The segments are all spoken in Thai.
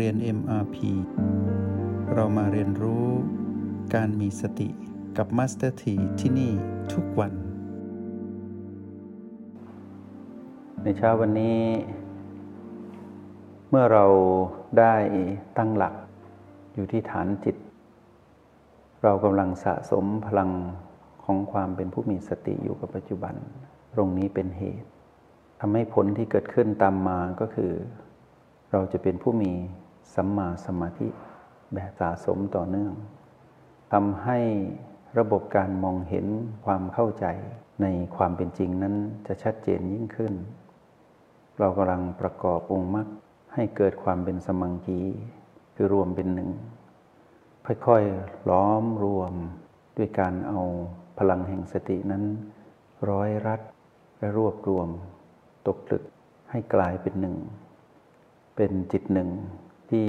เรียน MRP เรามาเรียนรู้การมีสติกับ Master T ที่ที่นี่ทุกวัน ในเช้าวันนี้ เมื่อเราได้ตั้งหลักอยู่ที่ฐานจิต เรากำลังสะสมพลังของความเป็นผู้มีสติอยู่กับปัจจุบัน ตรงนี้เป็นเหตุทำให้ผลที่เกิดขึ้นตามมาก็คือ เราจะเป็นผู้มี สัมมาสมาธิแบบสะสมต่อเนื่องทำให้ระบบการมองเห็นความเข้าใจในความเป็นจริงนั้นจะชัดเจนยิ่งขึ้น เรากำลังประกอบองค์มรรคให้เกิดความเป็นสมังคีคือรวมเป็นหนึ่ง ค่อยๆล้อมรวมด้วยการเอาพลังแห่งสตินั้น ร้อยรัดและรวบรวม ตกตึกให้กลายเป็นหนึ่ง เป็นจิตหนึ่ง ที่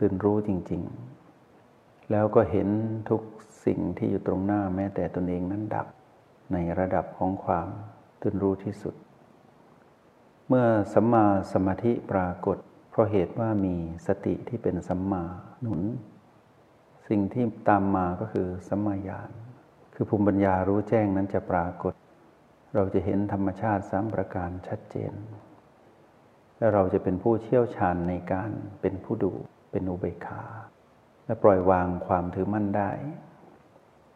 ตื่นรู้จริง ๆ แล้วก็เห็นทุกสิ่งที่อยู่ตรงหน้าแม้แต่ตนเองนั้นดับในระดับของความตื่นรู้ที่สุด เมื่อสัมมาสมาธิปรากฏ เพราะเหตุว่ามีสติที่เป็นสัมมาหนุน สิ่งที่ตามมาก็คือสัมมาญาณคือภูมิปัญญารู้แจ้งนั้นจะปรากฏ เราจะเห็นธรรมชาติสามประการชัดเจน และเราจะเป็นผู้เชี่ยวชาญในการเป็นผู้ดูเป็นอุเบกขา และปล่อยวางความถือมั่นได้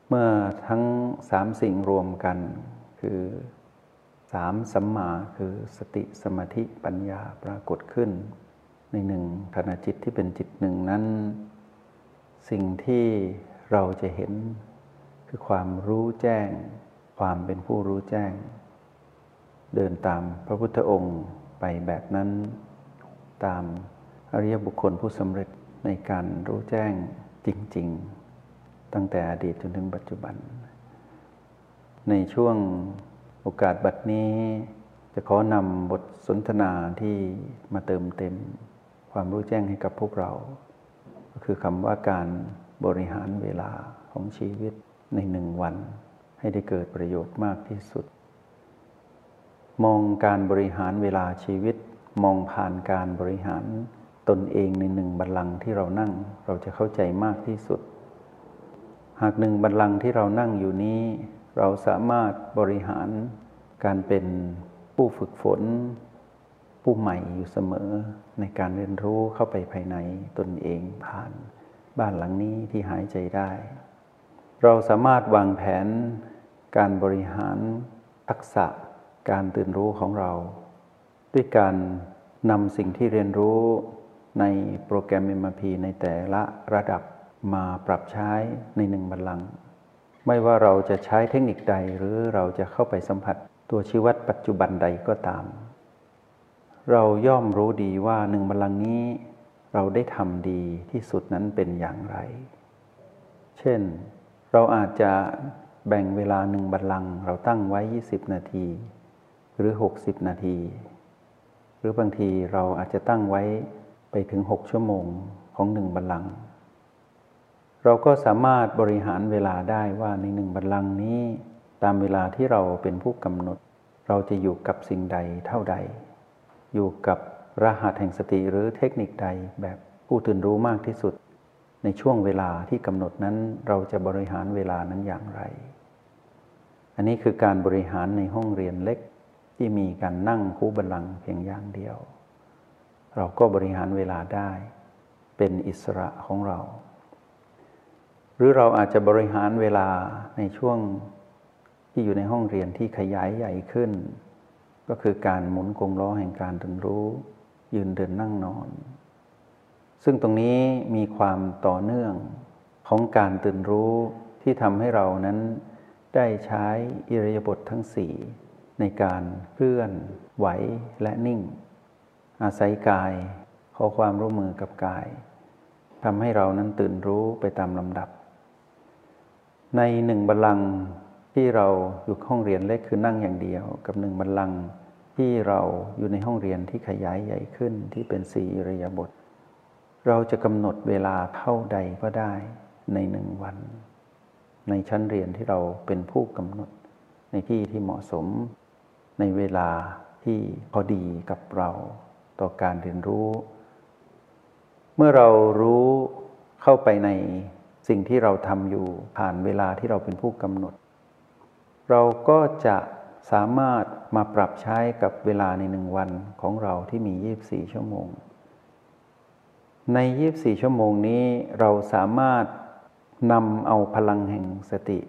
เมื่อทั้งสามสิ่งรวมกันคือสามสัมมาคือสติสมาธิปัญญาปรากฏขึ้น ในหนึ่งขณะจิตที่เป็นจิตหนึ่งนั้น สิ่งที่เราจะเห็นคือความรู้แจ้ง ความเป็นผู้รู้แจ้ง เดินตามพระพุทธองค์ ไปแบบนั้น ตามอริยบุคคลผู้สำเร็จในการรู้แจ้งจริง ๆ ตั้งแต่อดีตจนถึงปัจจุบัน ในช่วงโอกาสบัดนี้ จะขอนำบทสนทนาที่มาเติมเต็ม ความรู้แจ้งให้กับพวกเรา ก็คือคำว่าการบริหารเวลาของชีวิตในหนึ่งวัน ให้ได้เกิดประโยชน์มากที่สุด มองการบริหารเวลาชีวิต มองผ่านการบริหารตนเองในหนึ่งบัลลังก์ที่เรานั่ง เราจะเข้าใจมากที่สุด หากหนึ่งบัลลังก์ที่เรานั่งอยู่นี้ เราสามารถบริหารการเป็นผู้ฝึกฝน ผู้ใหม่อยู่เสมอ ในการเรียนรู้เข้าไปภายในตนเองผ่าน บ้านหลังนี้ที่หายใจได้ เราสามารถวางแผนการบริหารทักษะ การตื่นรู้ของเรา ด้วยการนำสิ่งที่เรียนรู้ในโปรแกรม MRP ในแต่ละระดับมาปรับใช้ในหนึ่งบัลลังก์ไม่ว่าเราจะใช้เทคนิคใดหรือเราจะเข้าไปสัมผัสตัวชีวิตปัจจุบันใดก็ตาม เราย่อมรู้ดีว่าหนึ่งบัลลังก์นี้ เราได้ทำดีที่สุดนั้นเป็นอย่างไร เช่น เราอาจจะแบ่งเวลาหนึ่งบัลลังก์เราตั้งไว้ 20 นาที หรือ 60 นาที หรือบางทีเราอาจจะตั้งไว้ไปถึงหกชั่วโมงของหนึ่งบัลลังก์เราก็สามารถบริหารเวลาได้ว่าในหนึ่งบัลลังก์นี้ ตามเวลาที่เราเป็นผู้กำหนด เราจะอยู่กับสิ่งใดเท่าใด อยู่กับรหัสแห่งสติหรือเทคนิคใดแบบผู้ตื่นรู้มากที่สุด ในช่วงเวลาที่กำหนดนั้นเราจะบริหารเวลานั้นอย่างไร อันนี้คือการบริหารในห้องเรียนเล็ก ที่มีการนั่งคู่บัลลังก์เพียงอย่างเดียว เราก็บริหารเวลาได้ เป็นอิสระของเรา หรือเราอาจจะบริหารเวลาในช่วงที่อยู่ในห้องเรียนที่ขยายใหญ่ขึ้น ก็คือการหมุนกงล้อแห่งการตื่นรู้ ยืนเดินนั่งนอน ซึ่งตรงนี้มีความต่อเนื่องของการตื่นรู้ที่ทำให้เรานั้นได้ใช้อิริยาบถททั้งสี่ ในการเคลื่อนไหวและนิ่ง อาศัยกายขอความร่วมมือกับกายทำให้เรานั้นตื่นรู้ไปตามลำดับ ในหนึ่งบัลลังก์ที่เราอยู่ห้องเรียนเล็กคือนั่งอย่างเดียว กับหนึ่งบัลลังก์ที่เราอยู่ในห้องเรียนที่ขยายใหญ่ขึ้นที่เป็นสี่อิริยาบถเราจะกำหนดเวลาเท่าใดก็ได้ในหนึ่งวัน ในชั้นเรียนที่เราเป็นผู้กำหนดในที่ที่เหมาะสม ในเวลาที่พอดีกับเราต่อการเรียนรู้ เมื่อเรารู้เข้าไปในสิ่งที่เราทำอยู่ผ่านเวลาที่เราเป็นผู้กำหนด เราก็จะสามารถมาปรับใช้กับเวลาในหนึ่งวันของเราที่มี 24 ชั่วโมง ใน 24 ชั่วโมงนี้เราสามารถนำเอาพลังแห่งสติ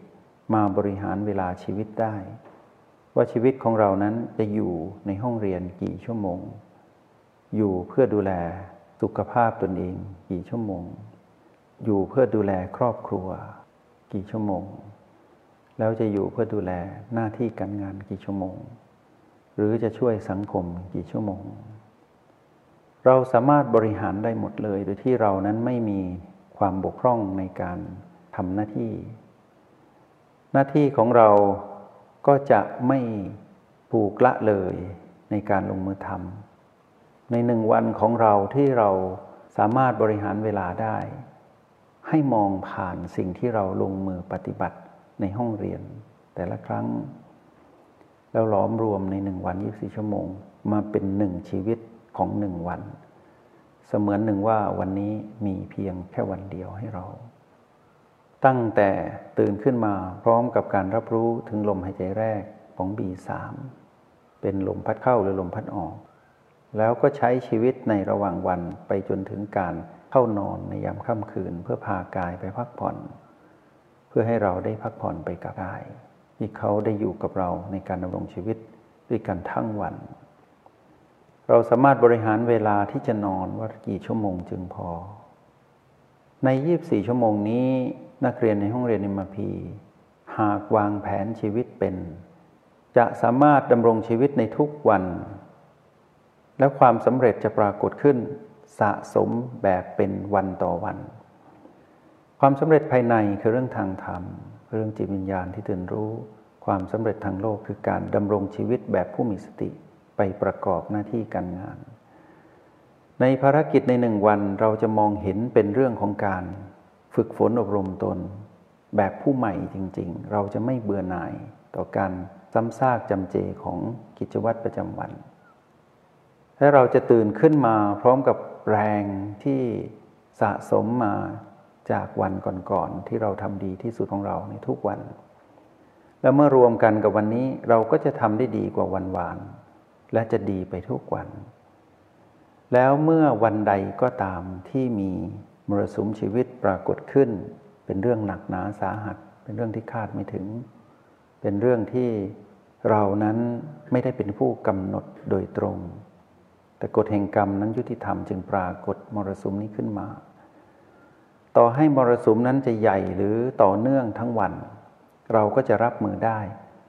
มาบริหารเวลาชีวิตได้ ว่าชีวิตของเรานั้นจะอยู่ในห้องเรียนกี่ชั่วโมง อยู่เพื่อดูแลสุขภาพตนเองกี่ชั่วโมง อยู่เพื่อดูแลครอบครัว กี่ชั่วโมง แล้วจะอยู่เพื่อดูแลหน้าที่การงานกี่ชั่วโมง หรือจะช่วยสังคมกี่ชั่วโมง เราสามารถบริหารได้หมดเลย โดยที่เรานั้นไม่มีความบกพร่องในการทำหน้าที่ หน้าที่ของเรา ก็จะไม่ผูกละเลยในการลงมือทำในหนึ่งวันของเราที่เราสามารถบริหารเวลาได้ ให้มองผ่านสิ่งที่เราลงมือปฏิบัติในห้องเรียน แต่ละครั้ง แล้วล้อมรวมในหนึ่งวัน24ชั่วโมง มาเป็นหนึ่งชีวิตของหนึ่งวัน เสมือนหนึ่งว่าวันนี้มีเพียงแค่วันเดียวให้เรา ตั้งแต่ตื่นขึ้นมาพร้อมกับการรับรู้ถึงลมหายใจแรกของ B3 เป็นลมพัดเข้าหรือลมพัดออก แล้วก็ใช้ชีวิตในระหว่างวันไปจนถึงการเข้านอนในยามค่ำคืน เพื่อพากายไปพักผ่อน เพื่อให้เราได้พักผ่อนไปกับกาย ที่เขาได้อยู่กับเราในการดำรงชีวิตด้วยกันทั้งวัน เราสามารถบริหารเวลาที่จะนอนว่ากี่ชั่วโมงจึงพอ ใน 24 ชั่วโมงนี้ นักเรียนในห้องเรียนนิมพีหากวางแผนชีวิตเป็น จะสามารถดำรงชีวิตในทุกวัน และความสำเร็จจะปรากฏขึ้น สะสมแบบเป็นวันต่อวัน ความสำเร็จภายในคือเรื่องทางธรรม เรื่องจิตวิญญาณที่ตื่นรู้ ความสำเร็จทางโลกคือการดำรงชีวิตแบบผู้มีสติไปประกอบหน้าที่การงาน ในภารกิจในหนึ่งวันเราจะมองเห็นเป็นเรื่องของการ ฝึกฝนอบรมตน แบบผู้ใหม่จริง ๆ เราจะไม่เบื่อหน่ายต่อการซ้ำซากจำเจของกิจวัตรประจำวัน และเราจะตื่นขึ้นมาพร้อมกับแรงที่สะสมมาจากวันก่อนๆที่เราทำดีที่สุดของเราในทุกวัน แล้วเมื่อรวมกันกับวันนี้เราก็จะทำได้ดีกว่าวันวาน และจะดีไปทุกวัน แล้วเมื่อวันใดก็ตามที่มี มรสุมชีวิตปรากฏขึ้น เป็นเรื่องหนักหนาสาหัส เป็นเรื่องที่คาดไม่ถึง เป็นเรื่องที่เรานั้นไม่ได้เป็นผู้กำหนดโดยตรง แต่กฎแห่งกรรมนั้นยุติธรรมจึงปรากฏมรสุมนี้ขึ้นมา ต่อให้มรสุมนั้นจะใหญ่หรือต่อเนื่องทั้งวัน เราก็จะรับมือได้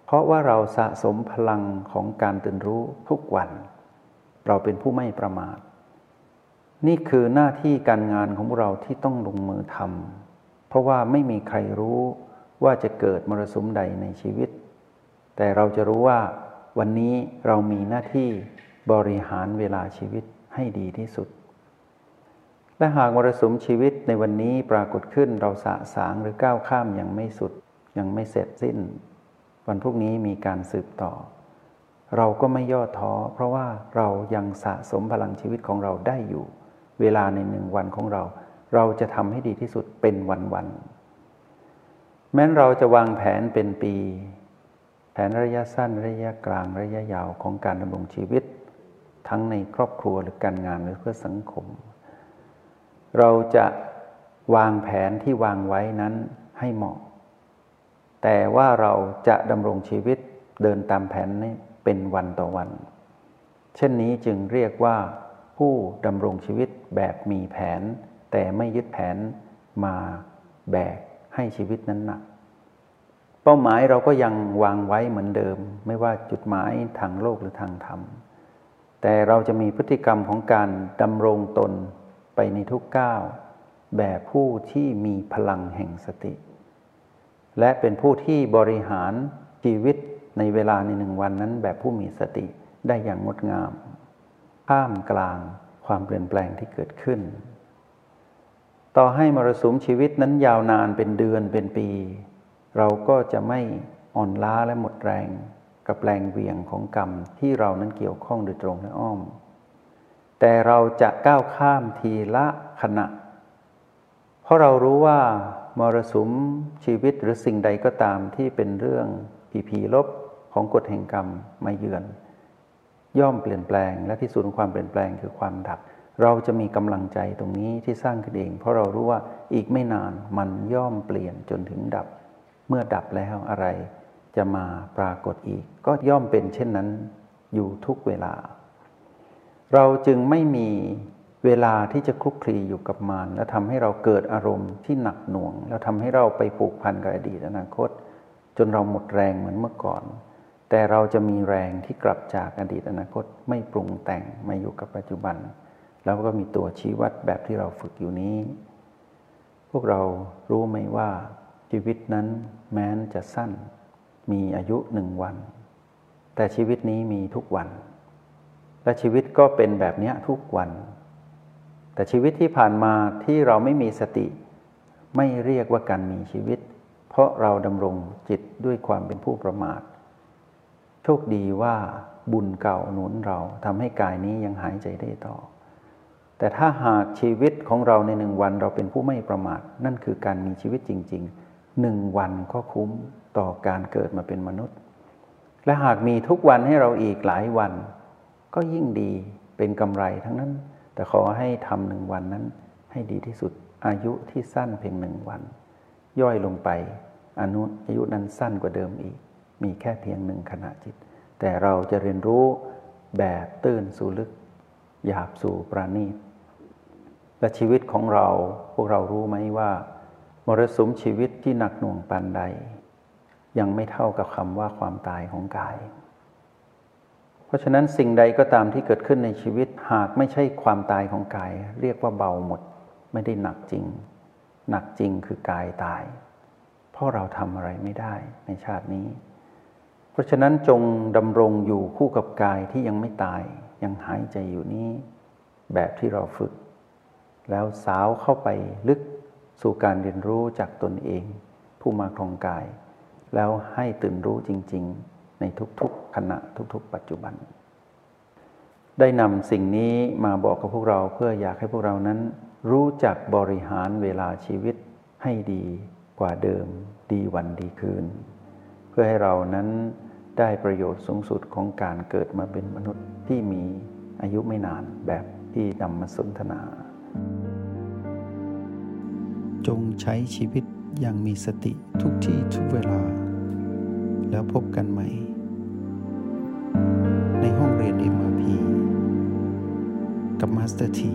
เพราะว่าเราสะสมพลังของการตื่นรู้ทุกวัน เราเป็นผู้ไม่ประมาท นี่คือหน้าที่การงานของเราที่ต้องลงมือทำเพราะว่าไม่มีใครรู้ว่าจะเกิดมรสุมใดในชีวิต แต่เราจะรู้ว่าวันนี้เรามีหน้าที่บริหารเวลาชีวิตให้ดีที่สุด และหากมรสุมชีวิตในวันนี้ปรากฏขึ้นเราสะสางหรือก้าวข้ามยังไม่สุดยังไม่เสร็จสิ้น วันพรุ่งนี้มีการสืบต่อ เราก็ไม่ย่อท้อเพราะว่าเรายังสะสมพลังชีวิตของเราได้อยู่ เวลาในหนึ่งวันของเรา เราจะทำให้ดีที่สุดเป็นวันๆแม้นเราจะวางแผนเป็นปี แผนระยะสั้นระยะกลางระยะยาวของการดำรงชีวิต ทั้งในครอบครัวหรือการงานหรือเพื่อสังคม เราจะวางแผนที่วางไว้นั้นให้เหมาะ แต่ว่าเราจะดำรงชีวิตเดินตามแผนนี้เป็นวันต่อวัน เช่นนี้จึงเรียกว่าผู้ดำรงชีวิต แบบมีแผน แต่ไม่ยึดแผนมาแบกให้ชีวิตนั้นหนัก เป้าหมายเราก็ยังวางไว้เหมือนเดิม ไม่ว่าจุดหมายทางโลกหรือทางธรรม แต่เราจะมีพฤติกรรมของการดำรงตนไปในทุกก้าวแบบผู้ที่มีพลังแห่งสติ และเป็นผู้ที่บริหารชีวิตในเวลาในหนึ่งวันนั้นแบบผู้มีสติได้อย่างงดงาม ข้ามกลาง ความเปลี่ยนแปลงที่เกิดขึ้น ต่อให้มรสุมชีวิตนั้นยาวนานเป็นเดือนเป็นปี เราก็จะไม่อ่อนล้าและหมดแรง กับแรงเวียงของกรรมที่เรานั้นเกี่ยวข้องโดยตรงและอ้อม แต่เราจะก้าวข้ามทีละขณะ เพราะเรารู้ว่ามรสุมชีวิตหรือสิ่งใดก็ตามที่เป็นเรื่องผีผีลบของกฎแห่งกรรมมาเยือน ย่อมเปลี่ยนแปลง และที่สุดของความเปลี่ยนแปลงคือความดับ เราจะมีกำลังใจตรงนี้ที่สร้างขึ้นเอง เพราะเรารู้ว่าอีกไม่นานมันย่อมเปลี่ยนจนถึงดับ เมื่อดับแล้วอะไรจะมาปรากฏอีก ก็ย่อมเป็นเช่นนั้นอยู่ทุกเวลา เราจึงไม่มีเวลาที่จะคลุกคลีอยู่กับมารและทำให้เราเกิดอารมณ์ที่หนักหน่วง แล้วทำให้เราไปผูกพันกับอดีตอนาคต จนเราหมดแรงเหมือนเมื่อก่อน แต่เราจะมีแรงที่กลับจากอดีตอนาคตไม่ปรุงแต่งมาอยู่กับปัจจุบัน แล้วก็มีตัวชี้วัดแบบที่เราฝึกอยู่นี้ พวกเรารู้ไหมว่าชีวิตนั้นแม้นจะสั้น มีอายุหนึ่งวัน แต่ชีวิตนี้มีทุกวัน และชีวิตก็เป็นแบบนี้ทุกวัน แต่ชีวิตที่ผ่านมาที่เราไม่มีสติ ไม่เรียกว่าการมีชีวิต เพราะเราดำรงจิตด้วยความเป็นผู้ประมาท โชคดีว่าบุญเก่าหนุนเราทำให้กายนี้ยังหายใจได้ต่อ แต่ถ้าหากชีวิตของเราในหนึ่งวันเราเป็นผู้ไม่ประมาท นั่นคือการมีชีวิตจริงๆหนึ่งวันก็คุ้มต่อการเกิดมาเป็นมนุษย์ และหากมีทุกวันให้เราอีกหลายวัน ก็ยิ่งดีเป็นกำไรทั้งนั้น แต่ขอให้ทำหนึ่งวันนั้นให้ดีที่สุดอายุที่สั้นเพียงหนึ่งวัน ย่อยลงไปอนุอายุนั้นสั้นกว่าเดิมอีก มีแค่เพียงหนึ่งขณะจิต แต่เราจะเรียนรู้แบบตื้นสู่ลึกหยาบสู่ประณีตและชีวิตของเราพวกเรารู้ไหมว่า มรสุมชีวิตที่หนักหน่วงปานใด ยังไม่เท่ากับคำว่าความตายของกาย เพราะฉะนั้นสิ่งใดก็ตามที่เกิดขึ้นในชีวิตหากไม่ใช่ความตายของกาย เรียกว่าเบาหมด ไม่ได้หนักจริง หนักจริงคือกายตาย เพราะเราทำอะไรไม่ได้ในชาตินี้ เพราะฉะนั้นจงดำรงอยู่คู่กับกายที่ยังไม่ตายยังหายใจอยู่นี้ แบบที่เราฝึก แล้วสาวเข้าไปลึกสู่การเรียนรู้จากตนเอง ผู้มาครองกาย แล้วให้ตื่นรู้จริง ๆ ในทุกๆขณะทุกๆ ปัจจุบัน ได้นำสิ่งนี้มาบอกกับพวกเราเพื่ออยากให้พวกเรานั้น รู้จักบริหารเวลาชีวิตให้ดีกว่าเดิม ดีวันดีคืน เพื่อให้เรานั้น ได้ประโยชน์สูงสุดของการเกิดมาเป็นมนุษย์ที่มีอายุไม่นานแบบที่นำมาสนทนา จงใช้ชีวิตอย่างมีสติทุกที่ทุกเวลา แล้วพบกันใหม่ ในห้องเรียน MRP กับ Master T